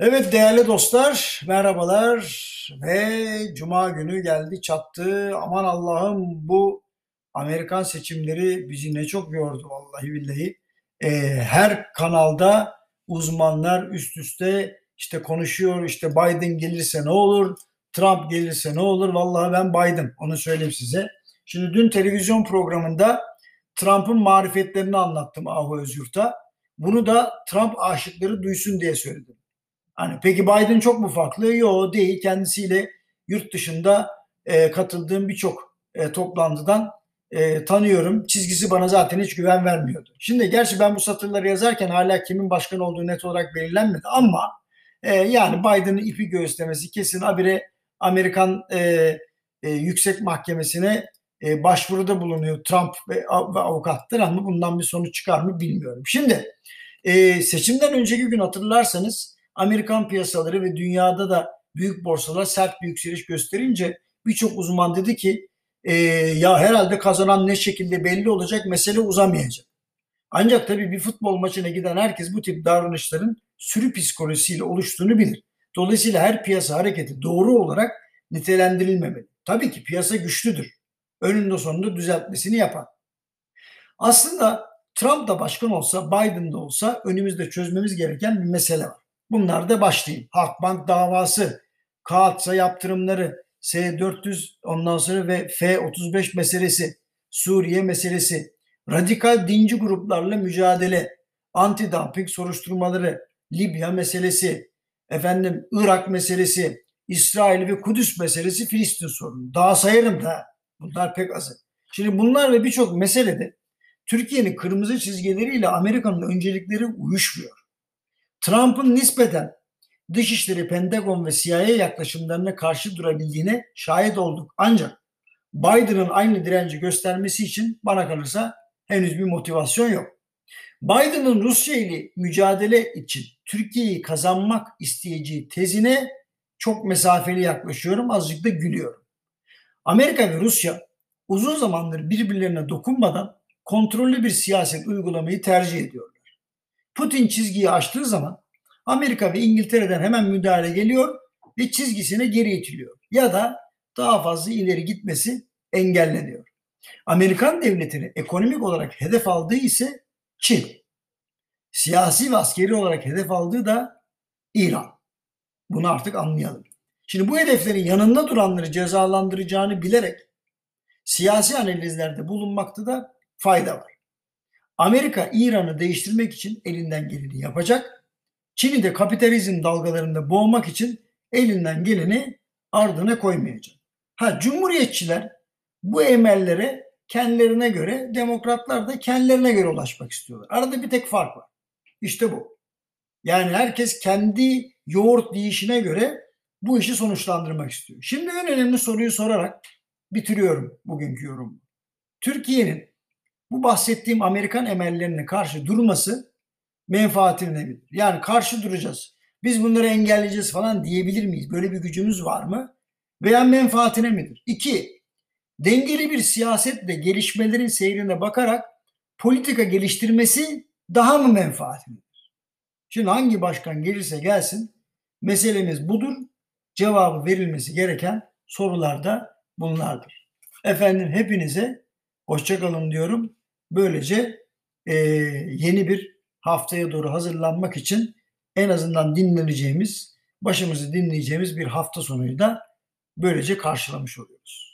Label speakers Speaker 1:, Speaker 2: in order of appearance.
Speaker 1: Evet değerli dostlar, merhabalar ve Cuma günü geldi çattı. Aman Allah'ım bu Amerikan seçimleri bizi ne çok yordu vallahi billahi. Ee, her kanalda uzmanlar üst üste işte konuşuyor işte Biden gelirse ne olur, Trump gelirse ne olur. Vallahi ben Biden onu söyleyeyim size. Şimdi dün televizyon programında Trump'ın marifetlerini anlattım Ahu Özyurt'a. Bunu da Trump aşıkları duysun diye söyledim. Hani peki Biden çok mu farklı? Yok değil. Kendisiyle yurt dışında e, katıldığım birçok e, toplantıdan e, tanıyorum. Çizgisi bana zaten hiç güven vermiyordu. Şimdi gerçi ben bu satırları yazarken hala kimin başkan olduğu net olarak belirlenmedi ama e, yani Biden'ın ipi göğüslemesi kesin abire Amerikan e, e, Yüksek Mahkemesi'ne e, başvuruda bulunuyor Trump ve, ve avukatlar ama bundan bir sonuç çıkar mı bilmiyorum. Şimdi e, seçimden önceki gün hatırlarsanız Amerikan piyasaları ve dünyada da büyük borsalar sert bir yükseliş gösterince birçok uzman dedi ki e, ya herhalde kazanan ne şekilde belli olacak mesele uzamayacak. Ancak tabii bir futbol maçına giden herkes bu tip davranışların sürü psikolojisiyle oluştuğunu bilir. Dolayısıyla her piyasa hareketi doğru olarak nitelendirilmemeli. Tabii ki piyasa güçlüdür. Önünde sonunda düzeltmesini yapar. Aslında Trump da başkan olsa, Biden de olsa önümüzde çözmemiz gereken bir mesele var. Bunlar da başlayayım. Halkbank davası, kağıtsa yaptırımları, S-400 ondan sonra ve F-35 meselesi, Suriye meselesi, radikal dinci gruplarla mücadele, anti-dumping soruşturmaları, Libya meselesi, efendim Irak meselesi, İsrail ve Kudüs meselesi, Filistin sorunu. Daha sayarım da bunlar pek azı. Şimdi bunlar ve birçok meselede Türkiye'nin kırmızı çizgileriyle Amerika'nın öncelikleri uyuşmuyor. Trump'ın nispeten Dışişleri, Pentagon ve CIA yaklaşımlarına karşı durabildiğine şahit olduk. Ancak Biden'ın aynı direnci göstermesi için bana kalırsa henüz bir motivasyon yok. Biden'ın Rusya ile mücadele için Türkiye'yi kazanmak isteyeceği tezine çok mesafeli yaklaşıyorum, azıcık da gülüyorum. Amerika ve Rusya uzun zamandır birbirlerine dokunmadan kontrollü bir siyaset uygulamayı tercih ediyorlar. Putin çizgiyi aştığı zaman Amerika ve İngiltere'den hemen müdahale geliyor ve çizgisine geri itiliyor. Ya da daha fazla ileri gitmesi engelleniyor. Amerikan devletini ekonomik olarak hedef aldığı ise Çin. Siyasi ve askeri olarak hedef aldığı da İran. Bunu artık anlayalım. Şimdi bu hedeflerin yanında duranları cezalandıracağını bilerek siyasi analizlerde bulunmakta da fayda var. Amerika İran'ı değiştirmek için elinden geleni yapacak. Çin'i de kapitalizm dalgalarında boğmak için elinden geleni ardına koymayacak. Ha cumhuriyetçiler bu emellere kendilerine göre, demokratlar da kendilerine göre ulaşmak istiyorlar. Arada bir tek fark var. İşte bu. Yani herkes kendi yoğurt deyişine göre bu işi sonuçlandırmak istiyor. Şimdi en önemli soruyu sorarak bitiriyorum bugünkü yorumu. Türkiye'nin bu bahsettiğim Amerikan emellerine karşı durması menfaatine midir? Yani karşı duracağız. Biz bunları engelleyeceğiz falan diyebilir miyiz? Böyle bir gücümüz var mı? Veya menfaatine midir? İki, dengeli bir siyasetle gelişmelerin seyrine bakarak politika geliştirmesi daha mı menfaatlidir? Şimdi hangi başkan gelirse gelsin meselemiz budur. Cevabı verilmesi gereken sorular da bunlardır. Efendim hepinize hoşçakalın diyorum. Böylece e, yeni bir haftaya doğru hazırlanmak için en azından dinleneceğimiz, başımızı dinleyeceğimiz bir hafta sonuyla böylece karşılamış oluyoruz.